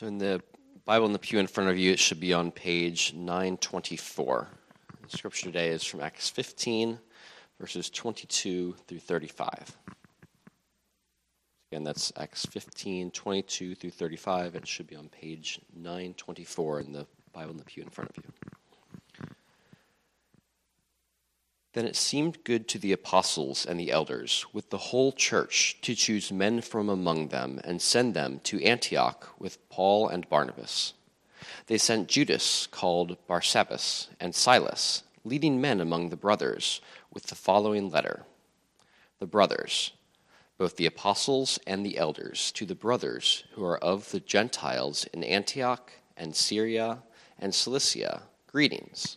So in the Bible in the pew in front of you, it should be on page 924. The scripture today is from Acts 15, verses 22 through 35. Again, that's Acts 15, 22 through 35. It should be on page 924 in the Bible in the pew in front of you. Then it seemed good to the apostles and the elders, with the whole church, to choose men from among them and send them to Antioch with Paul and Barnabas. They sent Judas, called Barsabbas, and Silas, leading men among the brothers, with the following letter The brothers, both the apostles and the elders, to the brothers who are of the Gentiles in Antioch and Syria and Cilicia, greetings.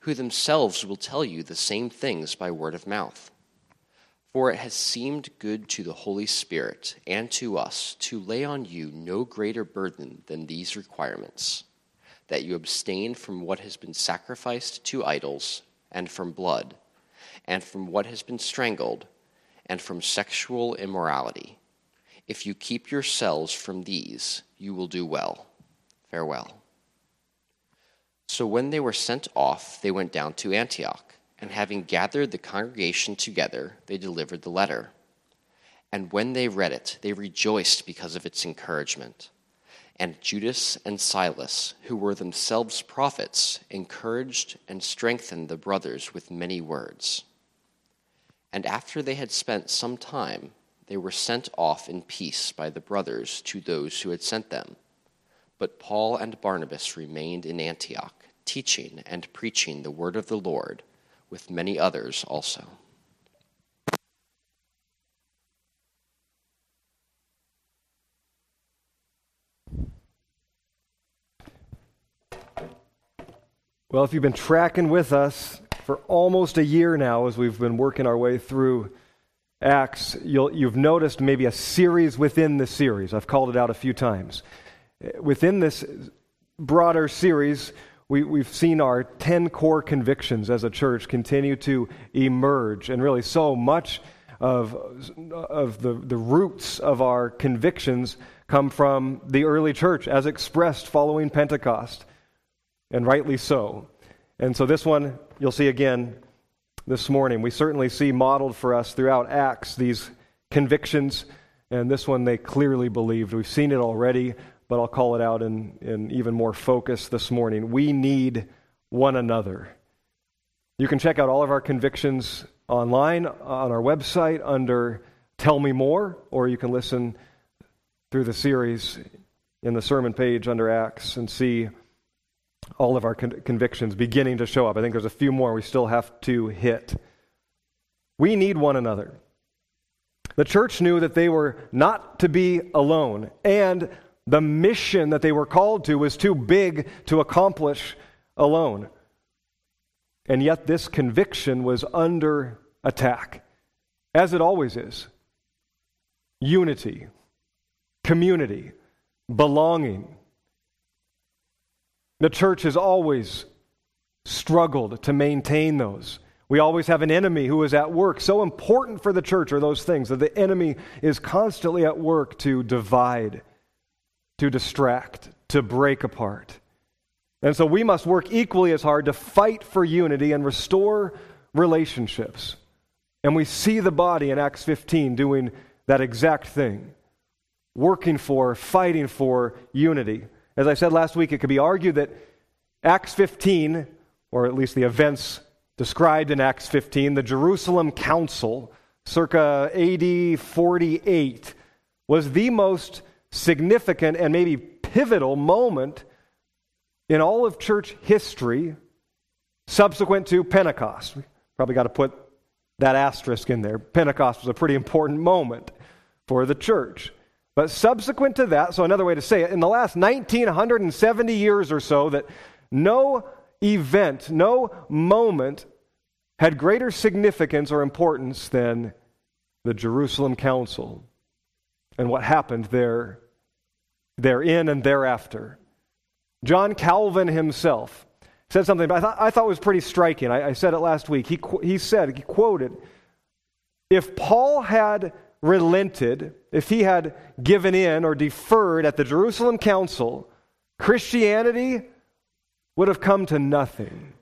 who themselves will tell you the same things by word of mouth. For it has seemed good to the Holy Spirit and to us to lay on you no greater burden than these requirements that you abstain from what has been sacrificed to idols, and from blood, and from what has been strangled, and from sexual immorality. If you keep yourselves from these, you will do well. Farewell. So when they were sent off, they went down to Antioch, and having gathered the congregation together, they delivered the letter. And when they read it, they rejoiced because of its encouragement. And Judas and Silas, who were themselves prophets, encouraged and strengthened the brothers with many words. And after they had spent some time, they were sent off in peace by the brothers to those who had sent them. But Paul and Barnabas remained in Antioch teaching and preaching the word of the Lord with many others also. Well, if you've been tracking with us for almost a year now as we've been working our way through Acts, you have noticed maybe a series within the series. I've called it out a few times. Within this broader series, we, we've seen our 10 core convictions as a church continue to emerge, and really so much of, of the, the roots of our convictions come from the early church as expressed following Pentecost, and rightly so. And so, this one you'll see again this morning. We certainly see modeled for us throughout Acts these convictions, and this one they clearly believed. We've seen it already but I'll call it out in, in even more focus this morning. We need one another. You can check out all of our convictions online on our website under Tell Me More, or you can listen through the series in the sermon page under Acts and see all of our con- convictions beginning to show up. I think there's a few more we still have to hit. We need one another. The church knew that they were not to be alone, and the mission that they were called to was too big to accomplish alone. And yet, this conviction was under attack, as it always is. Unity, community, belonging. The church has always struggled to maintain those. We always have an enemy who is at work. So important for the church are those things that the enemy is constantly at work to divide to distract, to break apart. And so we must work equally as hard to fight for unity and restore relationships. And we see the body in Acts 15 doing that exact thing working for, fighting for unity. As I said last week, it could be argued that Acts 15, or at least the events described in Acts 15, the Jerusalem Council, circa AD 48, was the most significant and maybe pivotal moment in all of church history subsequent to Pentecost. We probably got to put that asterisk in there. Pentecost was a pretty important moment for the church. But subsequent to that, so another way to say it, in the last 1970 years or so that No event, no moment had greater significance or importance than the Jerusalem Council and what happened there, therein and thereafter. John Calvin himself said something I thought, I thought was pretty striking. I, I said it last week. He, he said, he quoted, if Paul had relented, if he had given in or deferred at the Jerusalem Council, Christianity would have come to nothing.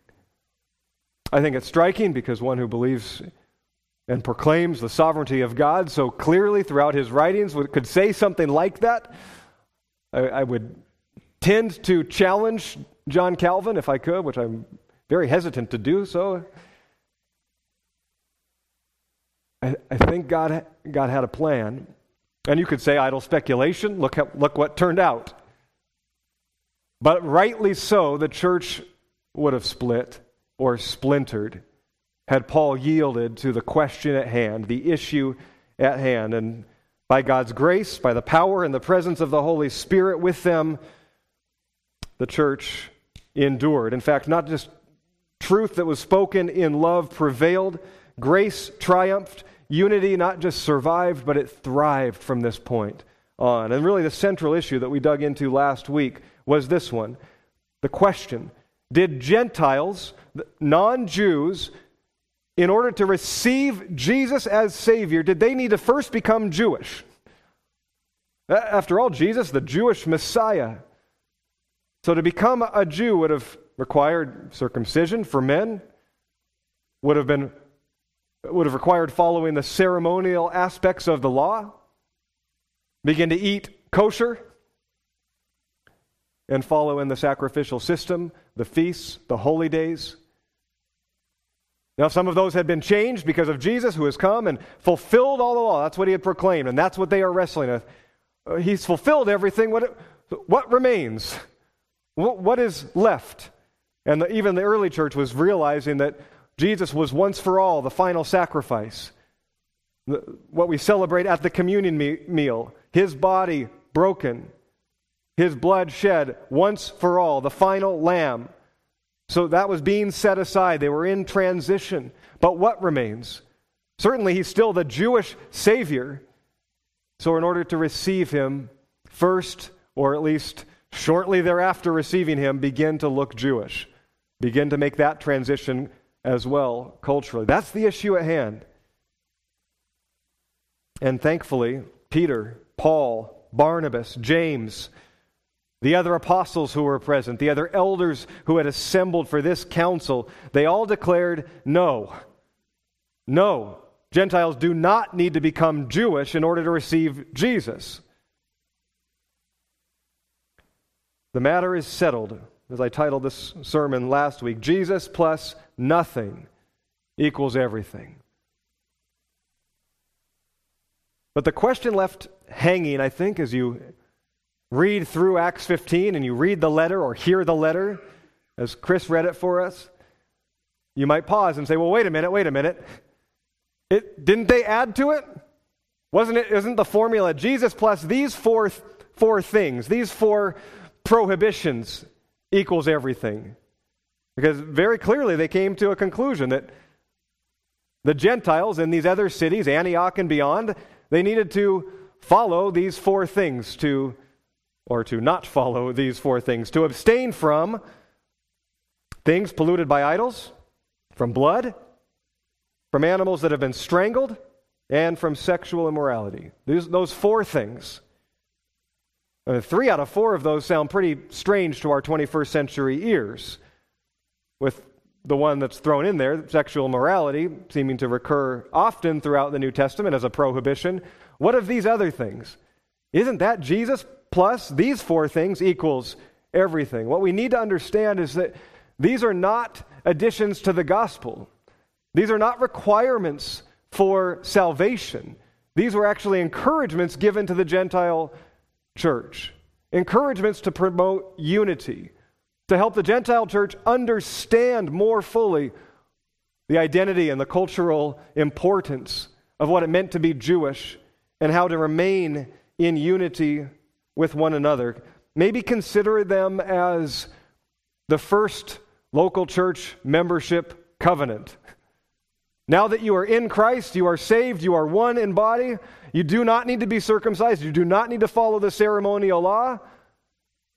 I think it's striking because one who believes and proclaims the sovereignty of God so clearly throughout his writings could say something like that. I, I would tend to challenge John Calvin if I could, which I'm very hesitant to do so. I, I think God, God had a plan. And you could say idle speculation. Look, how, look what turned out. But rightly so, the church would have split or splintered had Paul yielded to the question at hand, the issue at hand. And by God's grace, by the power and the presence of the Holy Spirit with them, the church endured. In fact, not just truth that was spoken in love prevailed, grace triumphed, unity not just survived, but it thrived from this point on. And really, the central issue that we dug into last week was this one the question Did Gentiles, non Jews, in order to receive Jesus as Savior, did they need to first become Jewish? After all, Jesus, the Jewish Messiah. So to become a Jew would have required circumcision for men, would have been would have required following the ceremonial aspects of the law, begin to eat kosher, and follow in the sacrificial system, the feasts, the holy days. Now, some of those had been changed because of Jesus, who has come and fulfilled all the law. That's what he had proclaimed, and that's what they are wrestling with. Uh, he's fulfilled everything. What, what remains? What, what is left? And the, even the early church was realizing that Jesus was once for all the final sacrifice. The, what we celebrate at the communion me- meal, his body broken, his blood shed once for all, the final lamb. So that was being set aside. They were in transition. But what remains? Certainly, he's still the Jewish Savior. So, in order to receive him, first, or at least shortly thereafter receiving him, begin to look Jewish. Begin to make that transition as well, culturally. That's the issue at hand. And thankfully, Peter, Paul, Barnabas, James, the other apostles who were present, the other elders who had assembled for this council, they all declared no. No. Gentiles do not need to become Jewish in order to receive Jesus. The matter is settled, as I titled this sermon last week Jesus plus nothing equals everything. But the question left hanging, I think, as you read through Acts 15 and you read the letter or hear the letter, as Chris read it for us, you might pause and say, well, wait a minute, wait a minute. It, didn't they add to it? Wasn't it, isn't the formula Jesus plus these four, four things, these four prohibitions equals everything? Because very clearly they came to a conclusion that the Gentiles in these other cities, Antioch and beyond, they needed to follow these four things to or to not follow these four things to abstain from things polluted by idols, from blood, from animals that have been strangled, and from sexual immorality. These, those four things. Uh, three out of four of those sound pretty strange to our 21st century ears, with the one that's thrown in there, sexual immorality, seeming to recur often throughout the New Testament as a prohibition. What of these other things? Isn't that Jesus plus these four things equals everything. What we need to understand is that these are not additions to the gospel, these are not requirements for salvation. These were actually encouragements given to the Gentile church, encouragements to promote unity, to help the Gentile church understand more fully the identity and the cultural importance of what it meant to be Jewish and how to remain in unity with one another. Maybe consider them as the first local church membership covenant. Now that you are in Christ, you are saved, you are one in body, you do not need to be circumcised, you do not need to follow the ceremonial law.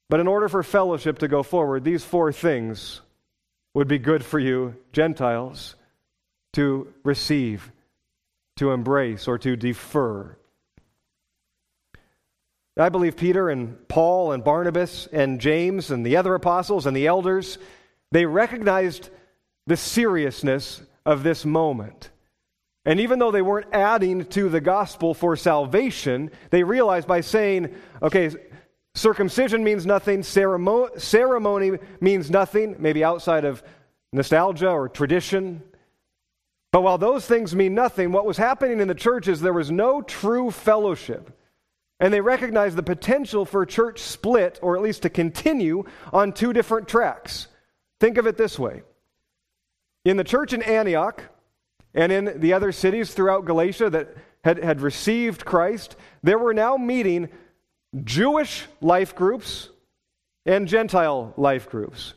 But in order for fellowship to go forward, these four things would be good for you, Gentiles, to receive, to embrace, or to defer. I believe Peter and Paul and Barnabas and James and the other apostles and the elders, they recognized the seriousness of this moment. And even though they weren't adding to the gospel for salvation, they realized by saying, okay, circumcision means nothing, ceremony means nothing, maybe outside of nostalgia or tradition. But while those things mean nothing, what was happening in the church is there was no true fellowship. And they recognized the potential for church split, or at least to continue, on two different tracks. Think of it this way in the church in Antioch and in the other cities throughout Galatia that had, had received Christ, there were now meeting Jewish life groups and Gentile life groups.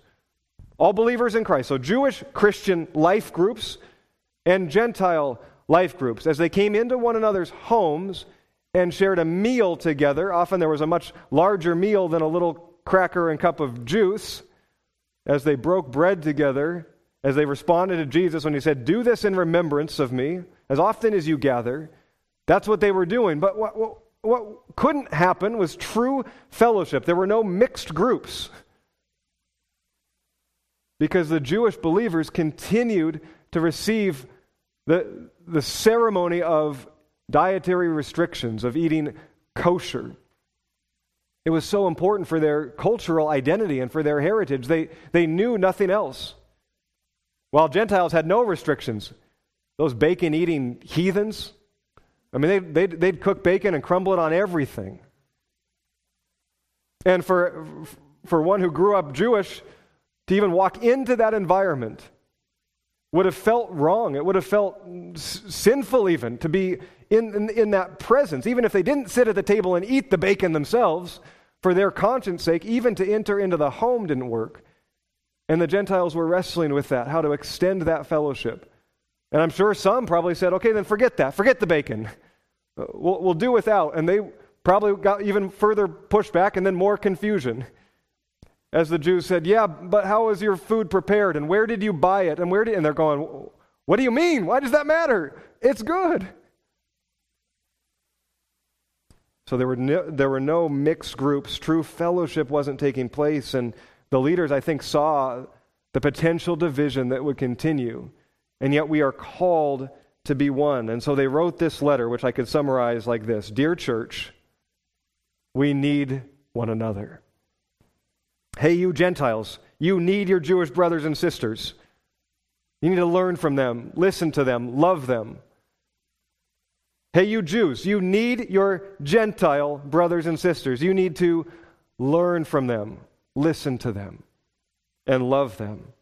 All believers in Christ. So, Jewish Christian life groups and Gentile life groups. As they came into one another's homes and shared a meal together, often there was a much larger meal than a little cracker and cup of juice. As they broke bread together, as they responded to Jesus when he said, Do this in remembrance of me, as often as you gather. That's what they were doing. But what, what, what couldn't happen was true fellowship. There were no mixed groups. Because the Jewish believers continued to receive the, the ceremony of dietary restrictions, of eating kosher. It was so important for their cultural identity and for their heritage. They, they knew nothing else. While Gentiles had no restrictions, those bacon eating heathens, I mean, they'd, they'd, they'd, cook bacon and crumble it on everything. And for, for one who grew up Jewish, to even walk into that environment would have felt wrong. It would have felt sinful, even to be in, in, in that presence. Even if they didn't sit at the table and eat the bacon themselves, for their conscience sake, even to enter into the home didn't work. And the Gentiles were wrestling with that, how to extend that fellowship. And I'm sure some probably said, okay, then forget that. Forget the bacon. Uh, we'll, we'll do without. And they probably got even further pushback and then more confusion. As the Jews said, yeah, but how was your food prepared? And where did you buy it? And where did, and they're going, what do you mean? Why does that matter? It's good. So there were no, there were no mixed groups. True fellowship wasn't taking place. And the leaders, I think, saw the potential division that would continue, and yet we are called to be one. And so they wrote this letter, which I could summarize like this Dear church, we need one another. Hey, you Gentiles, you need your Jewish brothers and sisters. You need to learn from them, listen to them, love them. Hey, you Jews, you need your Gentile brothers and sisters. You need to learn from them, listen to them, and love them.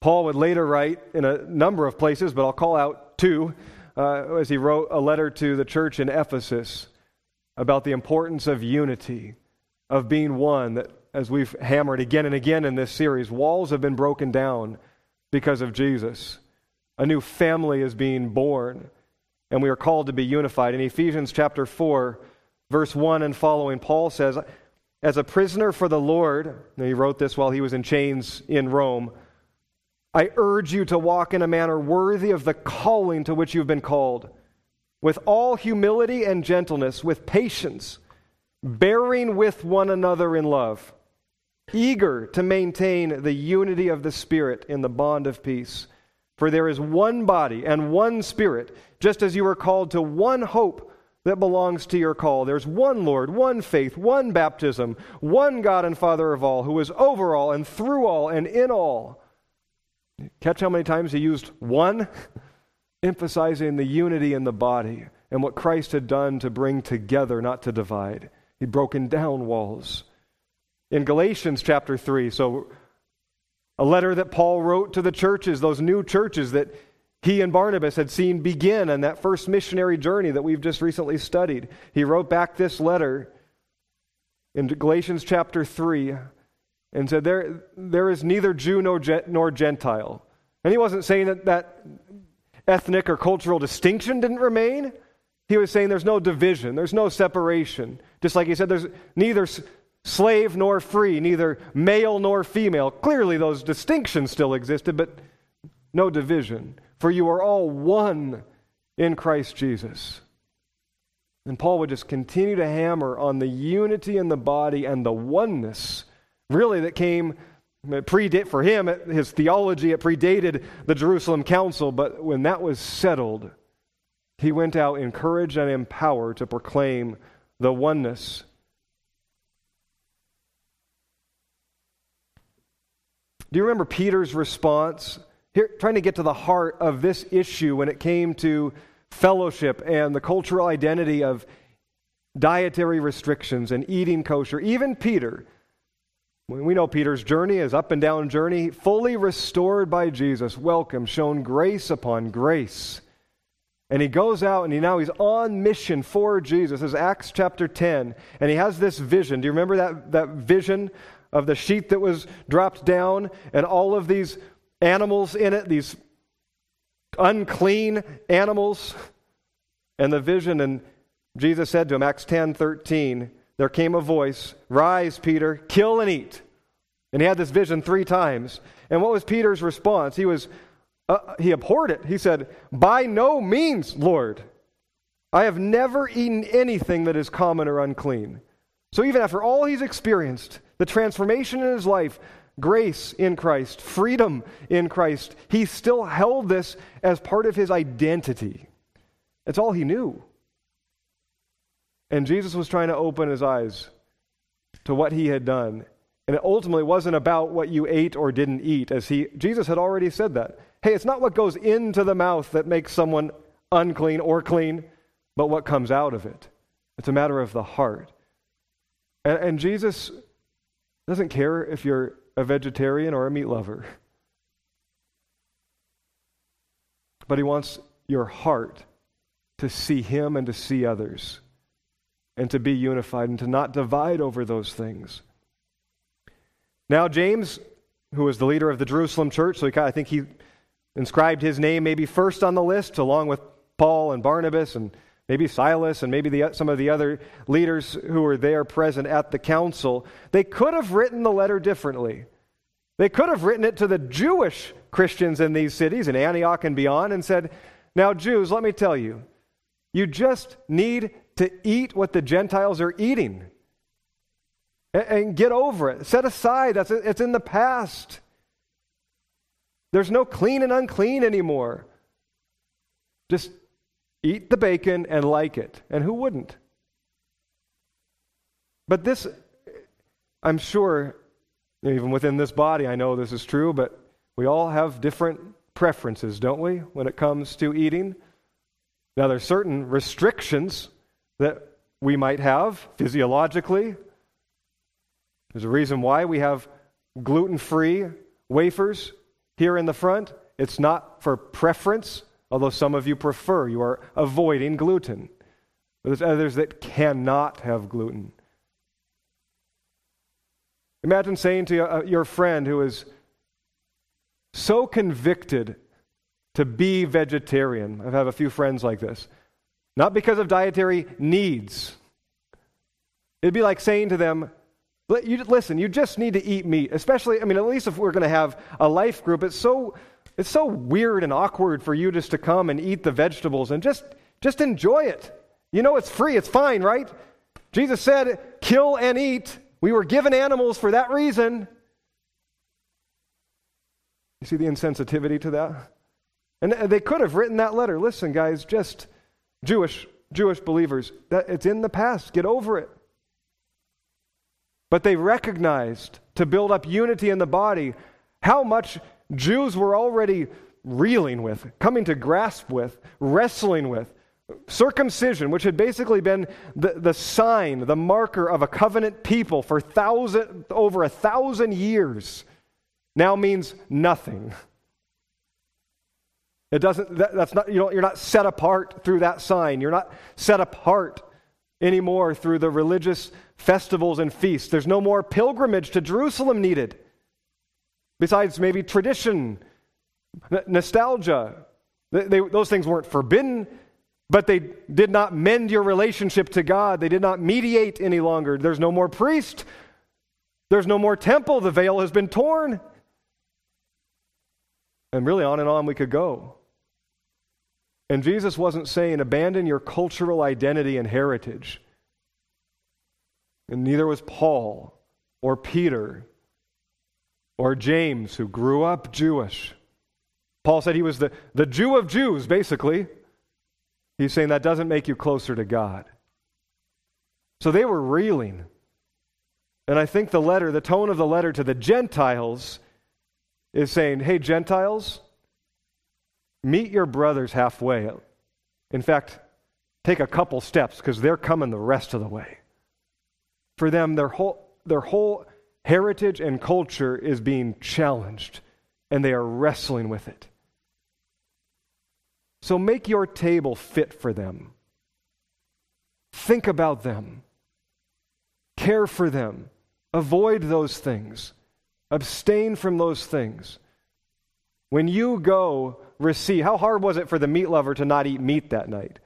Paul would later write in a number of places, but I'll call out two, uh, as he wrote a letter to the church in Ephesus about the importance of unity, of being one, that as we've hammered again and again in this series, walls have been broken down because of Jesus. A new family is being born, and we are called to be unified. In Ephesians chapter 4, verse 1 and following, Paul says, As a prisoner for the Lord, he wrote this while he was in chains in Rome, I urge you to walk in a manner worthy of the calling to which you've been called, with all humility and gentleness, with patience, bearing with one another in love, eager to maintain the unity of the Spirit in the bond of peace. For there is one body and one Spirit, just as you were called to one hope that belongs to your call. There's one Lord, one faith, one baptism, one God and Father of all, who is over all and through all and in all. Catch how many times he used one? Emphasizing the unity in the body and what Christ had done to bring together, not to divide. He'd broken down walls. In Galatians chapter 3, so a letter that Paul wrote to the churches, those new churches that he and Barnabas had seen begin on that first missionary journey that we've just recently studied. He wrote back this letter in Galatians chapter 3 and said, There, there is neither Jew nor, nor Gentile. And he wasn't saying that that ethnic or cultural distinction didn't remain. He was saying there's no division, there's no separation. Just like he said, there's neither slave nor free, neither male nor female. Clearly, those distinctions still existed, but no division. For you are all one in Christ Jesus. And Paul would just continue to hammer on the unity in the body and the oneness, really, that came predate for him his theology it predated the jerusalem council but when that was settled he went out encouraged and empowered to proclaim the oneness do you remember peter's response here trying to get to the heart of this issue when it came to fellowship and the cultural identity of dietary restrictions and eating kosher even peter we know Peter's journey is up and down journey, fully restored by Jesus, welcome, shown grace upon grace. And he goes out and he now he's on mission for Jesus. This is Acts chapter 10. And he has this vision. Do you remember that, that vision of the sheet that was dropped down and all of these animals in it, these unclean animals? And the vision, and Jesus said to him, Acts 10 13, there came a voice Rise, Peter, kill and eat. And he had this vision three times. And what was Peter's response? He was, uh, he abhorred it. He said, By no means, Lord. I have never eaten anything that is common or unclean. So even after all he's experienced, the transformation in his life, grace in Christ, freedom in Christ, he still held this as part of his identity. It's all he knew. And Jesus was trying to open his eyes to what he had done. And it ultimately wasn't about what you ate or didn't eat, as he Jesus had already said that. Hey, it's not what goes into the mouth that makes someone unclean or clean, but what comes out of it. It's a matter of the heart. And, and Jesus doesn't care if you're a vegetarian or a meat lover. But he wants your heart to see him and to see others and to be unified and to not divide over those things. Now, James, who was the leader of the Jerusalem church, so he, I think he inscribed his name maybe first on the list, along with Paul and Barnabas and maybe Silas and maybe the, some of the other leaders who were there present at the council. They could have written the letter differently. They could have written it to the Jewish Christians in these cities, in Antioch and beyond, and said, Now, Jews, let me tell you, you just need to eat what the Gentiles are eating. And, and get over it. Set aside. That's, it's in the past. There's no clean and unclean anymore. Just eat the bacon and like it. And who wouldn't? But this, I'm sure, even within this body, I know this is true, but we all have different preferences, don't we, when it comes to eating? Now, there's certain restrictions that we might have physiologically. There's a reason why we have gluten free wafers here in the front. It's not for preference, although some of you prefer. You are avoiding gluten. But there's others that cannot have gluten. Imagine saying to uh, your friend who is so convicted to be vegetarian. I have a few friends like this. Not because of dietary needs. It'd be like saying to them, listen, you just need to eat meat, especially, I mean, at least if we're going to have a life group, it's so, it's so weird and awkward for you just to come and eat the vegetables and just, just enjoy it. You know, it's free, it's fine, right? Jesus said, kill and eat. We were given animals for that reason. You see the insensitivity to that? And they could have written that letter. Listen, guys, just Jewish Jewish believers, that it's in the past. Get over it. But they recognized to build up unity in the body how much Jews were already reeling with, coming to grasp with, wrestling with. Circumcision, which had basically been the, the sign, the marker of a covenant people for thousand, over a thousand years, now means nothing. It doesn't, that, that's not, you know, you're not set apart through that sign. You're not set apart anymore through the religious festivals and feasts. There's no more pilgrimage to Jerusalem needed. Besides, maybe tradition, n- nostalgia. They, they, those things weren't forbidden, but they did not mend your relationship to God. They did not mediate any longer. There's no more priest. There's no more temple. The veil has been torn. And really, on and on we could go. And Jesus wasn't saying abandon your cultural identity and heritage. And neither was Paul or Peter or James, who grew up Jewish. Paul said he was the, the Jew of Jews, basically. He's saying that doesn't make you closer to God. So they were reeling. And I think the letter, the tone of the letter to the Gentiles is saying, hey, Gentiles, meet your brothers halfway. In fact, take a couple steps because they're coming the rest of the way. For them, their whole, their whole heritage and culture is being challenged, and they are wrestling with it. So make your table fit for them. Think about them. Care for them. Avoid those things. Abstain from those things. When you go receive, how hard was it for the meat lover to not eat meat that night?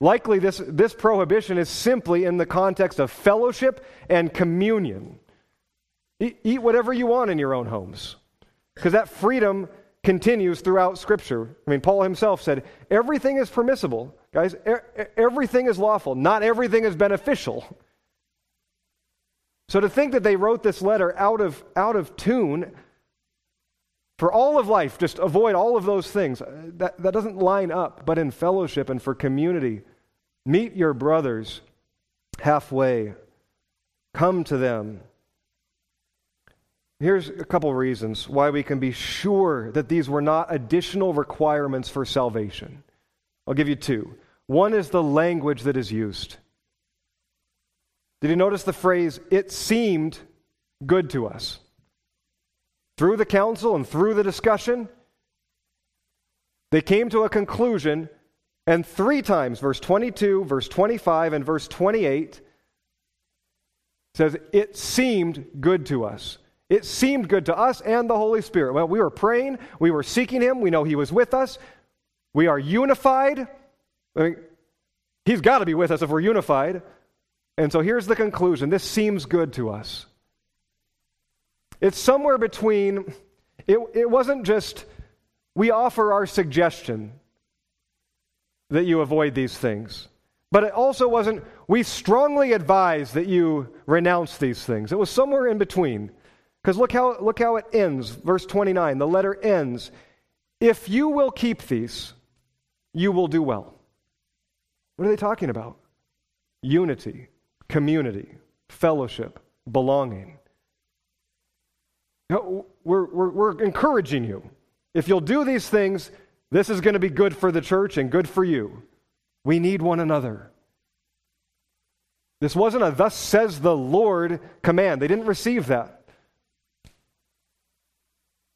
Likely, this, this prohibition is simply in the context of fellowship and communion. Eat, eat whatever you want in your own homes, because that freedom continues throughout Scripture. I mean, Paul himself said, everything is permissible. Guys, everything is lawful. Not everything is beneficial. So to think that they wrote this letter out of, out of tune for all of life, just avoid all of those things, uh, that, that doesn't line up. But in fellowship and for community, meet your brothers halfway, come to them. Here's a couple reasons why we can be sure that these were not additional requirements for salvation. I'll give you two. One is the language that is used. Did you notice the phrase, it seemed good to us? Through the council and through the discussion, they came to a conclusion, and three times, verse 22, verse 25, and verse 28, says, It seemed good to us. It seemed good to us and the Holy Spirit. Well, we were praying, we were seeking Him, we know He was with us, we are unified. I mean, he's got to be with us if we're unified. And so here's the conclusion this seems good to us. It's somewhere between, it, it wasn't just, we offer our suggestion that you avoid these things. But it also wasn't, we strongly advise that you renounce these things. It was somewhere in between. Because look how, look how it ends. Verse 29, the letter ends. If you will keep these, you will do well. What are they talking about? Unity, community, fellowship, belonging. We're, we're, we're encouraging you. If you'll do these things, this is going to be good for the church and good for you. We need one another. This wasn't a thus says the Lord command. They didn't receive that.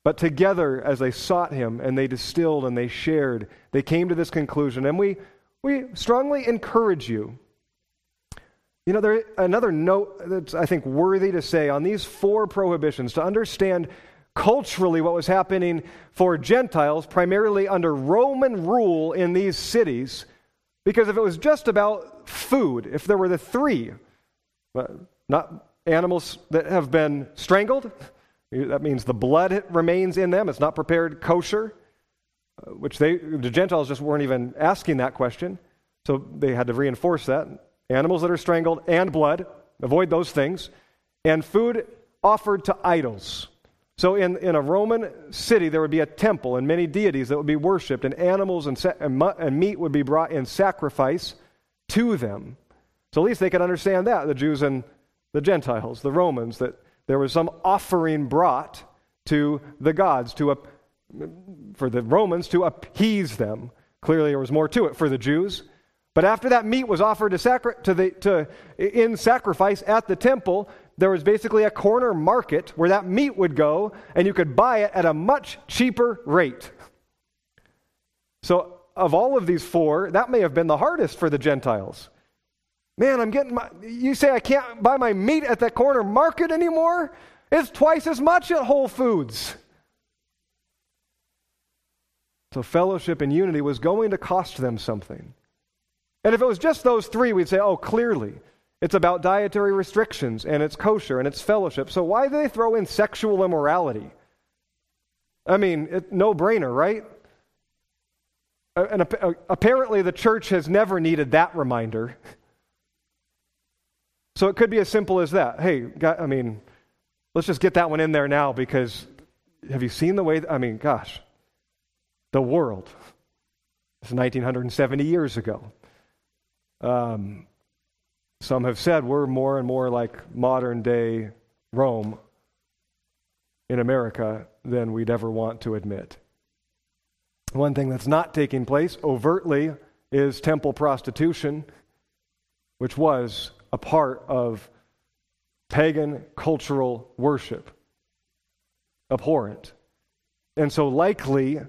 But together, as they sought him and they distilled and they shared, they came to this conclusion. And we, we strongly encourage you. You know, there another note that's I think worthy to say on these four prohibitions to understand culturally what was happening for Gentiles, primarily under Roman rule in these cities. Because if it was just about food, if there were the three, uh, not animals that have been strangled, that means the blood remains in them. It's not prepared kosher, uh, which they, the Gentiles just weren't even asking that question. So they had to reinforce that. Animals that are strangled and blood, avoid those things. And food offered to idols. So in, in a Roman city, there would be a temple and many deities that would be worshipped, and animals and, and meat would be brought in sacrifice to them. So at least they could understand that, the Jews and the Gentiles, the Romans, that there was some offering brought to the gods to for the Romans to appease them. Clearly, there was more to it for the Jews. But after that meat was offered to, sacri- to the, to, in sacrifice at the temple, there was basically a corner market where that meat would go, and you could buy it at a much cheaper rate. So, of all of these four, that may have been the hardest for the Gentiles. Man, I'm getting my. You say I can't buy my meat at that corner market anymore? It's twice as much at Whole Foods. So, fellowship and unity was going to cost them something. And if it was just those three, we'd say, oh, clearly, it's about dietary restrictions and it's kosher and it's fellowship. So, why do they throw in sexual immorality? I mean, it, no brainer, right? And apparently, the church has never needed that reminder. So, it could be as simple as that. Hey, I mean, let's just get that one in there now because have you seen the way? I mean, gosh, the world. It's 1970 years ago. Um, some have said we're more and more like modern day Rome in America than we'd ever want to admit. One thing that's not taking place overtly is temple prostitution, which was a part of pagan cultural worship. Abhorrent. And so, likely,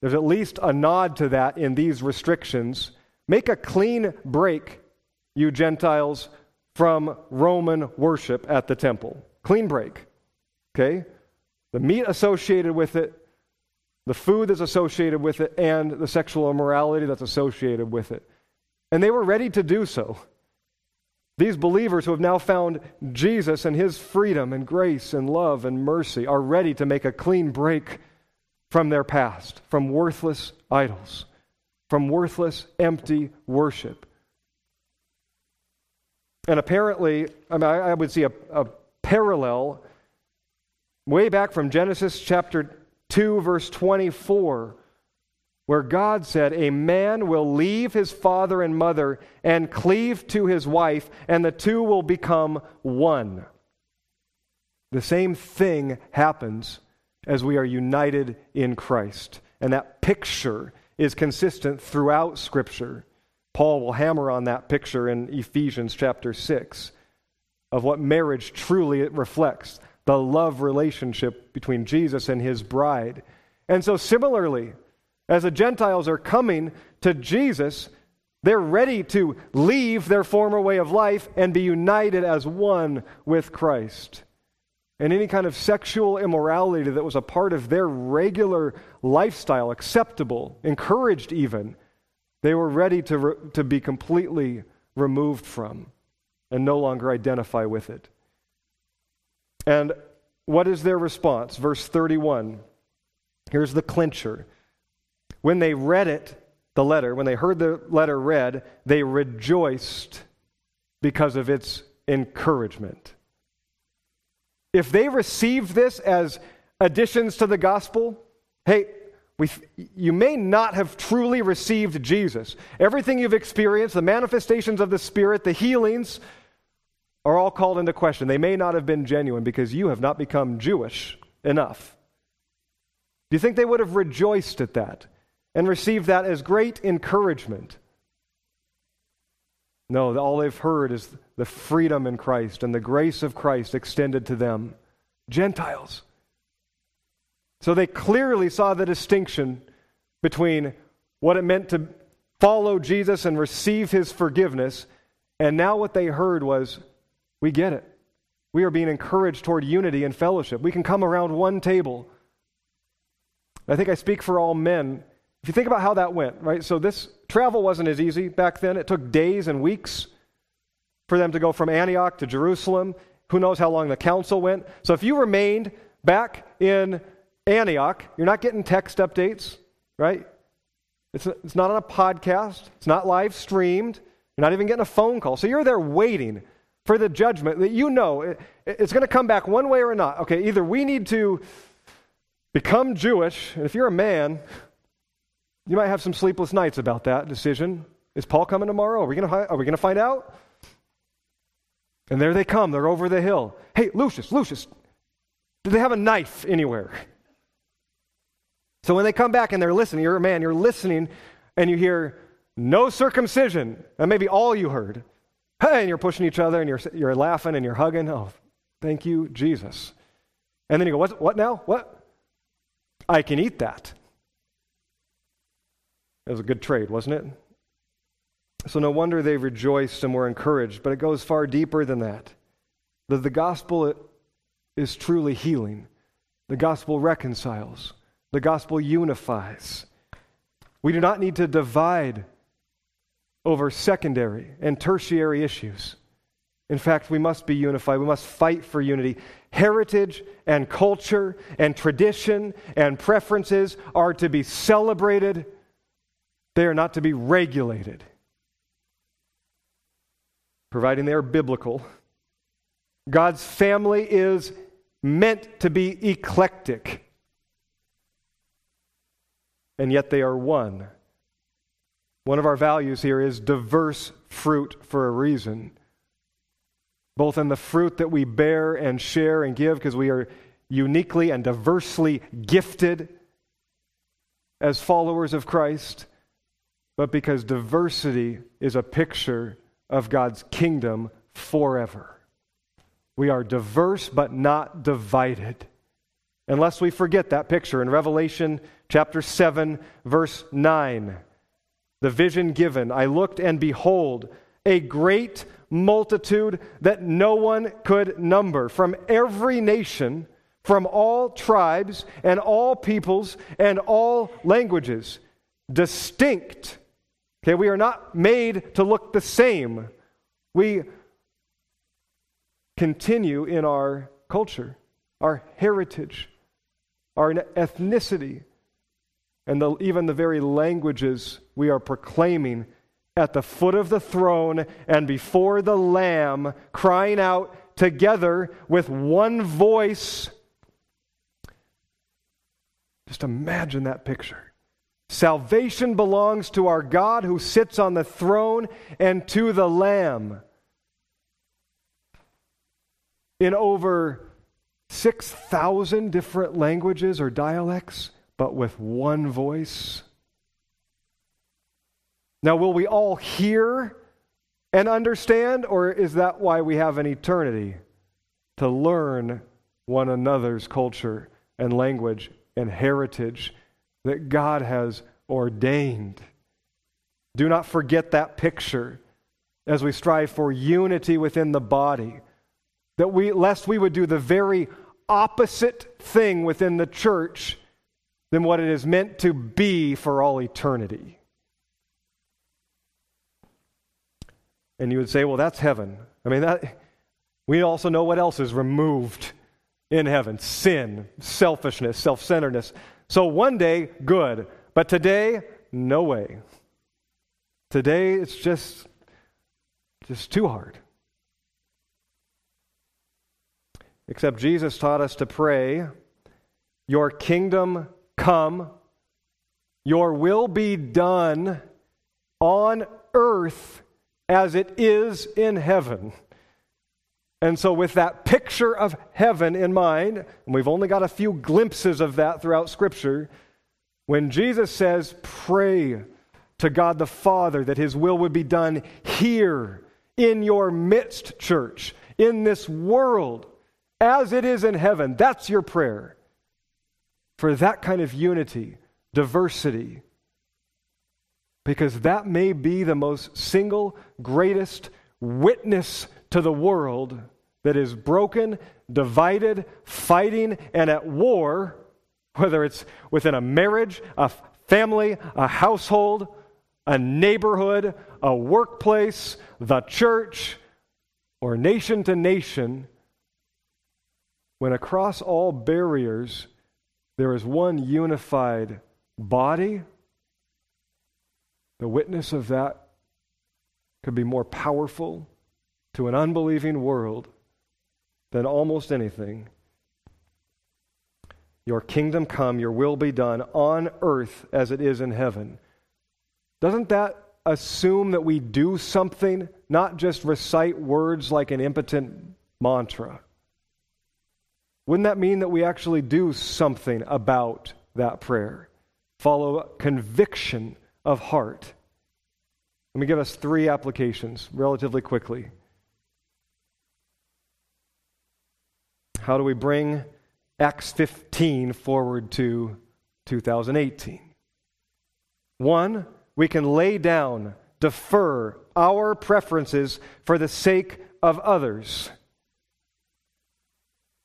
there's at least a nod to that in these restrictions. Make a clean break, you Gentiles, from Roman worship at the temple. Clean break. Okay? The meat associated with it, the food that's associated with it, and the sexual immorality that's associated with it. And they were ready to do so. These believers who have now found Jesus and his freedom and grace and love and mercy are ready to make a clean break from their past, from worthless idols, from worthless, empty worship. And apparently, I, mean, I would see a, a parallel way back from Genesis chapter 2, verse 24, where God said, A man will leave his father and mother and cleave to his wife, and the two will become one. The same thing happens as we are united in Christ. And that picture is consistent throughout Scripture. Paul will hammer on that picture in Ephesians chapter 6 of what marriage truly reflects the love relationship between Jesus and his bride. And so, similarly, as the Gentiles are coming to Jesus, they're ready to leave their former way of life and be united as one with Christ and any kind of sexual immorality that was a part of their regular lifestyle, acceptable, encouraged even, they were ready to, re- to be completely removed from and no longer identify with it. And what is their response? Verse 31. Here's the clincher. When they read it, the letter, when they heard the letter read, they rejoiced because of its encouragement. If they received this as additions to the gospel, hey, we, you may not have truly received Jesus. Everything you've experienced, the manifestations of the Spirit, the healings, are all called into question. They may not have been genuine because you have not become Jewish enough. Do you think they would have rejoiced at that and receive that as great encouragement? No, all they've heard is the freedom in Christ and the grace of Christ extended to them, Gentiles. So they clearly saw the distinction between what it meant to follow Jesus and receive his forgiveness, and now what they heard was, we get it. We are being encouraged toward unity and fellowship. We can come around one table. I think I speak for all men if you think about how that went, right? So this travel wasn't as easy back then. It took days and weeks for them to go from Antioch to Jerusalem. Who knows how long the council went? So if you remained back in Antioch, you're not getting text updates, right? It's, it's not on a podcast, it's not live streamed, you're not even getting a phone call. So you're there waiting for the judgment that you know it, it's going to come back one way or not. Okay, either we need to become Jewish, and if you're a man, you might have some sleepless nights about that decision. Is Paul coming tomorrow? Are we going to find out? And there they come. They're over the hill. Hey, Lucius, Lucius, do they have a knife anywhere? So when they come back and they're listening, you're a man, you're listening, and you hear, no circumcision. That may be all you heard. Hey, and you're pushing each other and you're, you're laughing and you're hugging. Oh, thank you, Jesus. And then you go, what, what now? What? I can eat that. It was a good trade, wasn't it? So, no wonder they rejoiced and were encouraged, but it goes far deeper than that. That the gospel is truly healing, the gospel reconciles, the gospel unifies. We do not need to divide over secondary and tertiary issues. In fact, we must be unified. We must fight for unity. Heritage and culture and tradition and preferences are to be celebrated, they are not to be regulated providing they are biblical. God's family is meant to be eclectic, and yet they are one. One of our values here is diverse fruit for a reason, both in the fruit that we bear and share and give, because we are uniquely and diversely gifted as followers of Christ, but because diversity is a picture of God's kingdom forever. We are diverse but not divided. Unless we forget that picture in Revelation chapter 7, verse 9. The vision given I looked, and behold, a great multitude that no one could number from every nation, from all tribes and all peoples and all languages, distinct Okay, we are not made to look the same. We continue in our culture, our heritage, our ethnicity, and the, even the very languages we are proclaiming at the foot of the throne and before the Lamb, crying out together with one voice. Just imagine that picture. Salvation belongs to our God who sits on the throne and to the Lamb. In over 6,000 different languages or dialects, but with one voice. Now, will we all hear and understand, or is that why we have an eternity? To learn one another's culture and language and heritage that God has ordained. Do not forget that picture as we strive for unity within the body. That we, lest we would do the very opposite thing within the church than what it is meant to be for all eternity. And you would say, well, that's heaven. I mean, that, we also know what else is removed in heaven sin, selfishness, self centeredness. So one day, good. But today, no way. Today, it's just, just too hard. Except Jesus taught us to pray, Your kingdom come, your will be done on earth as it is in heaven. And so, with that picture of heaven in mind, and we've only got a few glimpses of that throughout Scripture, when Jesus says, Pray to God the Father that His will would be done here in your midst, church, in this world, as it is in heaven, that's your prayer. For that kind of unity, diversity, because that may be the most single greatest witness to the world that is broken, divided, fighting, and at war, whether it's within a marriage, a family, a household, a neighborhood, a workplace, the church, or nation to nation, when across all barriers there is one unified body, the witness of that could be more powerful to an unbelieving world than almost anything. Your kingdom come, your will be done on earth as it is in heaven. Doesn't that assume that we do something, not just recite words like an impotent mantra? Wouldn't that mean that we actually do something about that prayer? Follow conviction of heart. Let me give us three applications relatively quickly. How do we bring Acts 15 forward to 2018? One, we can lay down defer our preferences for the sake of others.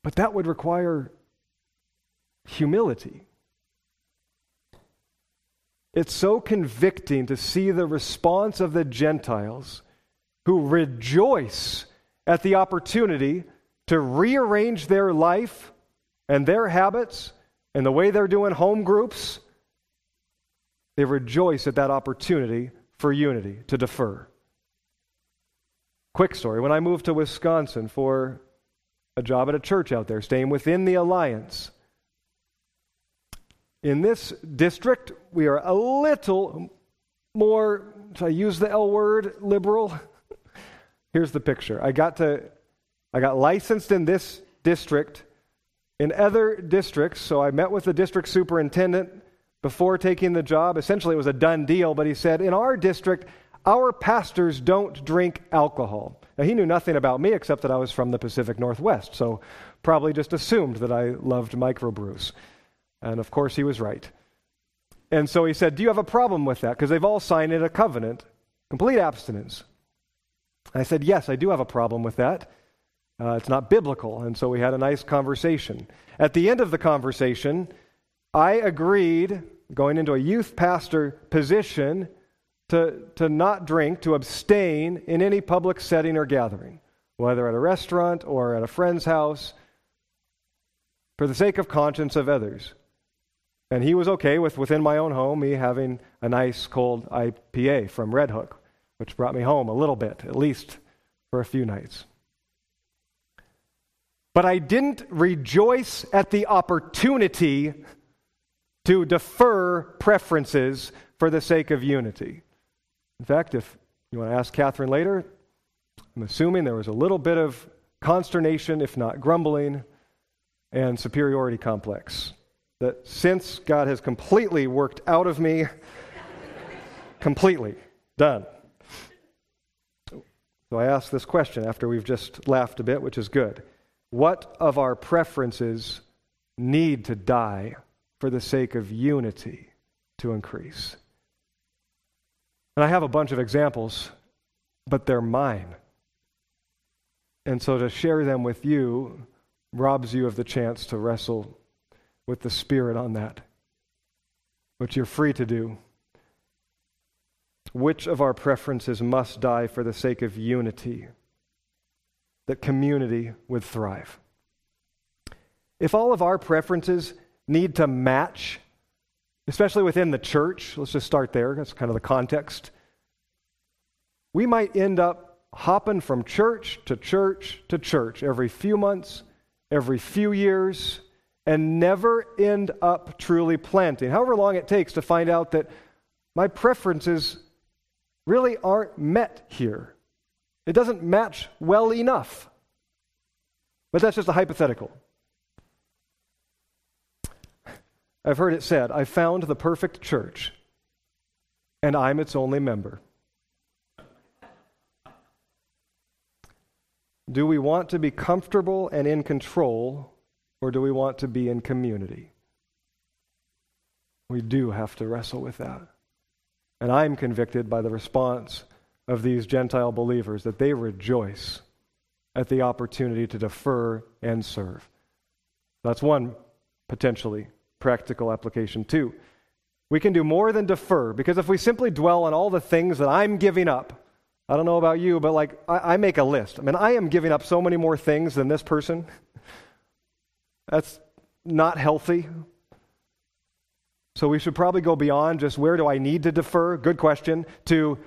But that would require humility. It's so convicting to see the response of the Gentiles who rejoice at the opportunity to rearrange their life and their habits and the way they're doing home groups. They rejoice at that opportunity for unity, to defer. Quick story when I moved to Wisconsin for a job at a church out there, staying within the alliance. In this district, we are a little more, I use the L word, liberal? Here's the picture. I got to I got licensed in this district. In other districts, so I met with the district superintendent before taking the job. Essentially, it was a done deal, but he said, In our district, our pastors don't drink alcohol. Now, he knew nothing about me except that I was from the Pacific Northwest, so probably just assumed that I loved microbrews. And of course, he was right. And so he said, Do you have a problem with that? Because they've all signed in a covenant, complete abstinence. I said, Yes, I do have a problem with that. Uh, it's not biblical. And so we had a nice conversation. At the end of the conversation, I agreed, going into a youth pastor position, to, to not drink, to abstain in any public setting or gathering, whether at a restaurant or at a friend's house, for the sake of conscience of others. And he was okay with, within my own home, me having a nice cold IPA from Redhook, which brought me home a little bit, at least for a few nights. But I didn't rejoice at the opportunity to defer preferences for the sake of unity. In fact, if you want to ask Catherine later, I'm assuming there was a little bit of consternation, if not grumbling, and superiority complex that since God has completely worked out of me, completely done. So I ask this question after we've just laughed a bit, which is good. What of our preferences need to die for the sake of unity to increase? And I have a bunch of examples, but they're mine. And so to share them with you robs you of the chance to wrestle with the Spirit on that, which you're free to do. Which of our preferences must die for the sake of unity, that community would thrive? If all of our preferences need to match, especially within the church, let's just start there, that's kind of the context, we might end up hopping from church to church to church every few months, every few years, and never end up truly planting. However long it takes to find out that my preferences really aren't met here. It doesn't match well enough. But that's just a hypothetical. I've heard it said, I found the perfect church, and I'm its only member. Do we want to be comfortable and in control or do we want to be in community? We do have to wrestle with that. And I'm convicted by the response of these Gentile believers that they rejoice at the opportunity to defer and serve. That's one potentially practical application. Two, we can do more than defer because if we simply dwell on all the things that I'm giving up, I don't know about you, but like I, I make a list. I mean, I am giving up so many more things than this person. That's not healthy. So we should probably go beyond just where do I need to defer? Good question. To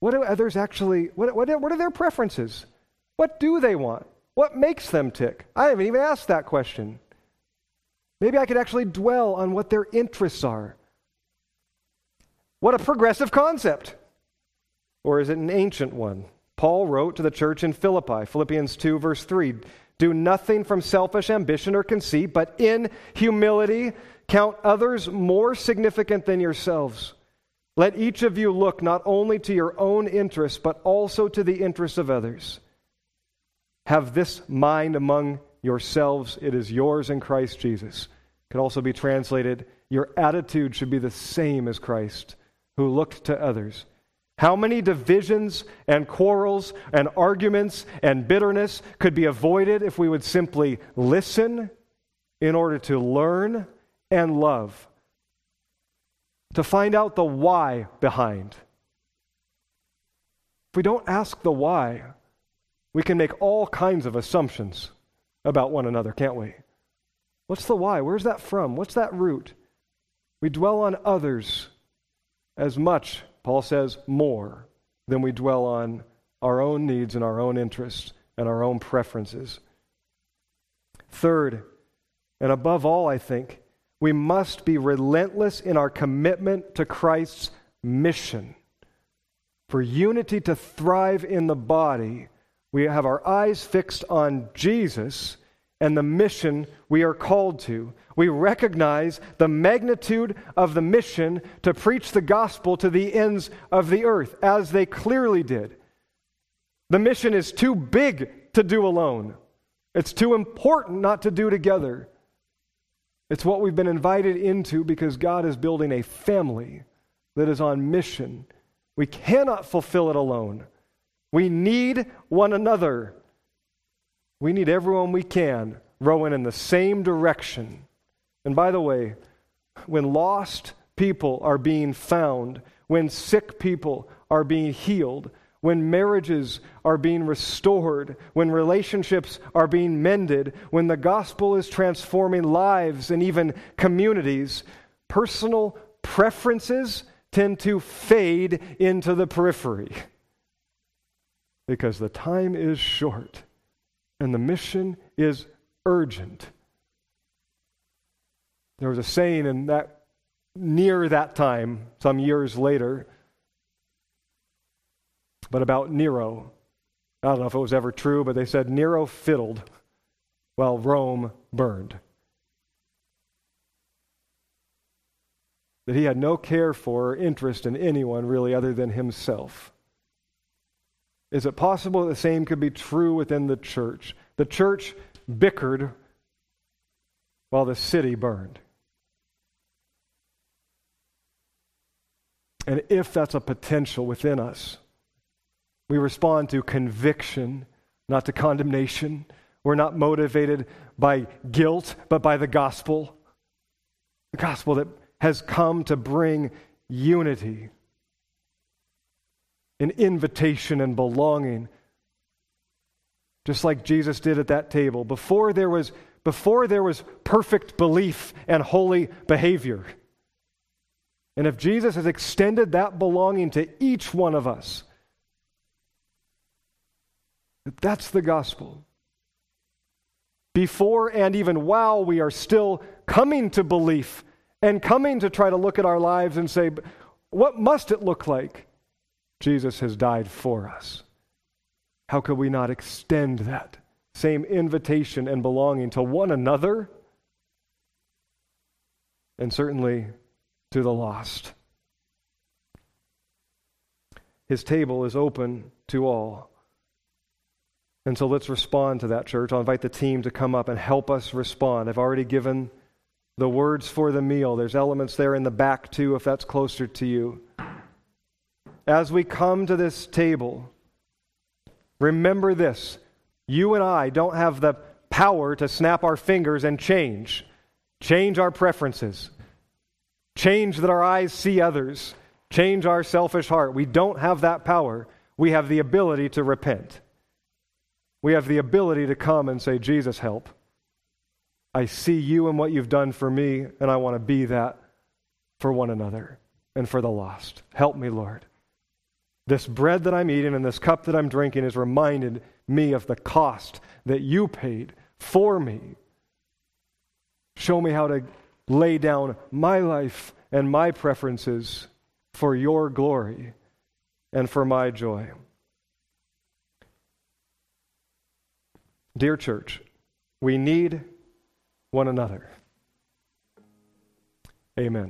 what do others actually, what, what, what are their preferences? What do they want? What makes them tick? I haven't even asked that question. Maybe I could actually dwell on what their interests are. What a progressive concept. Or is it an ancient one? Paul wrote to the church in Philippi, Philippians 2, verse 3 do nothing from selfish ambition or conceit, but in humility count others more significant than yourselves. Let each of you look not only to your own interests, but also to the interests of others. Have this mind among yourselves. It is yours in Christ Jesus. Could also be translated, your attitude should be the same as Christ, who looked to others How many divisions and quarrels and arguments and bitterness could be avoided if we would simply listen in order to learn and love? To find out the why behind. If we don't ask the why, we can make all kinds of assumptions about one another, can't we? What's the why? Where's that from? What's that root? We dwell on others as much, Paul says, more than we dwell on our own needs and our own interests and our own preferences. Third, and above all, I think, we must be relentless in our commitment to Christ's mission. For unity to thrive in the body, we have our eyes fixed on Jesus and the mission we are called to. We recognize the magnitude of the mission to preach the gospel to the ends of the earth, as they clearly did. The mission is too big to do alone, it's too important not to do together. It's what we've been invited into because God is building a family that is on mission. We cannot fulfill it alone. We need one another. We need everyone we can rowing in the same direction. And by the way, when lost people are being found, when sick people are being healed, when marriages are being restored, when relationships are being mended, when the gospel is transforming lives and even communities, personal preferences tend to fade into the periphery because the time is short and the mission is urgent. There was a saying in that near that time, some years later, but about Nero. I don't know if it was ever true, but they said Nero fiddled while Rome burned. That he had no care for or interest in anyone really other than himself. Is it possible that the same could be true within the church? The church bickered while the city burned. And if that's a potential within us, we respond to conviction, not to condemnation. We're not motivated by guilt, but by the gospel. The gospel that has come to bring unity an invitation and belonging. Just like Jesus did at that table. Before there was, before there was perfect belief and holy behavior. And if Jesus has extended that belonging to each one of us, that's the gospel. Before and even while we are still coming to belief and coming to try to look at our lives and say, what must it look like? Jesus has died for us. How could we not extend that same invitation and belonging to one another and certainly to the lost? His table is open to all. And so let's respond to that, church. I'll invite the team to come up and help us respond. I've already given the words for the meal. There's elements there in the back, too, if that's closer to you as we come to this table, remember this. You and I don't have the power to snap our fingers and change, change our preferences, change that our eyes see others, change our selfish heart. We don't have that power. We have the ability to repent. We have the ability to come and say, Jesus, help. I see you and what you've done for me, and I want to be that for one another and for the lost. Help me, Lord. This bread that I'm eating and this cup that I'm drinking has reminded me of the cost that you paid for me. Show me how to lay down my life and my preferences for your glory and for my joy. Dear church, we need one another. Amen.